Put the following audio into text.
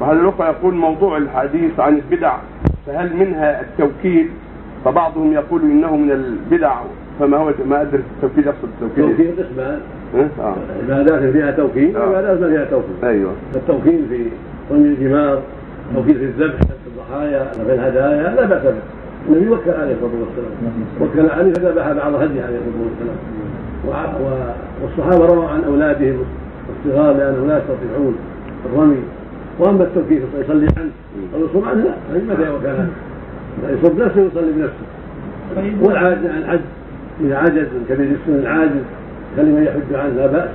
وهذا الأخوة يقول موضوع الحديث عن البدع فهل منها التوكيل فبعضهم يقول إنه من البدع فما هو ما أدري التوكيل يقصد التوكيل توكيل قسمان ها؟ آه. عبادات فيها توكيل آه. وعبادات ما فيها توكيل أيوه. التوكيل في رمي الجمار توكيل في الذبح في الضحايا في الهدايا لا بأس به. النبي وكل عليه الصلاة والسلام. وكل علي فذبح بعض هدي عليه الصلاة والسلام. والصحابة رووا عن أولادهم الصغار لانهم لا يستطيعون الرمي. وأما التوكيل يصلي عنه. أو يصوم عنه لا هذه متى وكان يصوم بنفسه ويصلي بنفسه. والعاجز عن الحج إذا عجز من كبير السن العاجز خلي من يحج عنه لا بأس.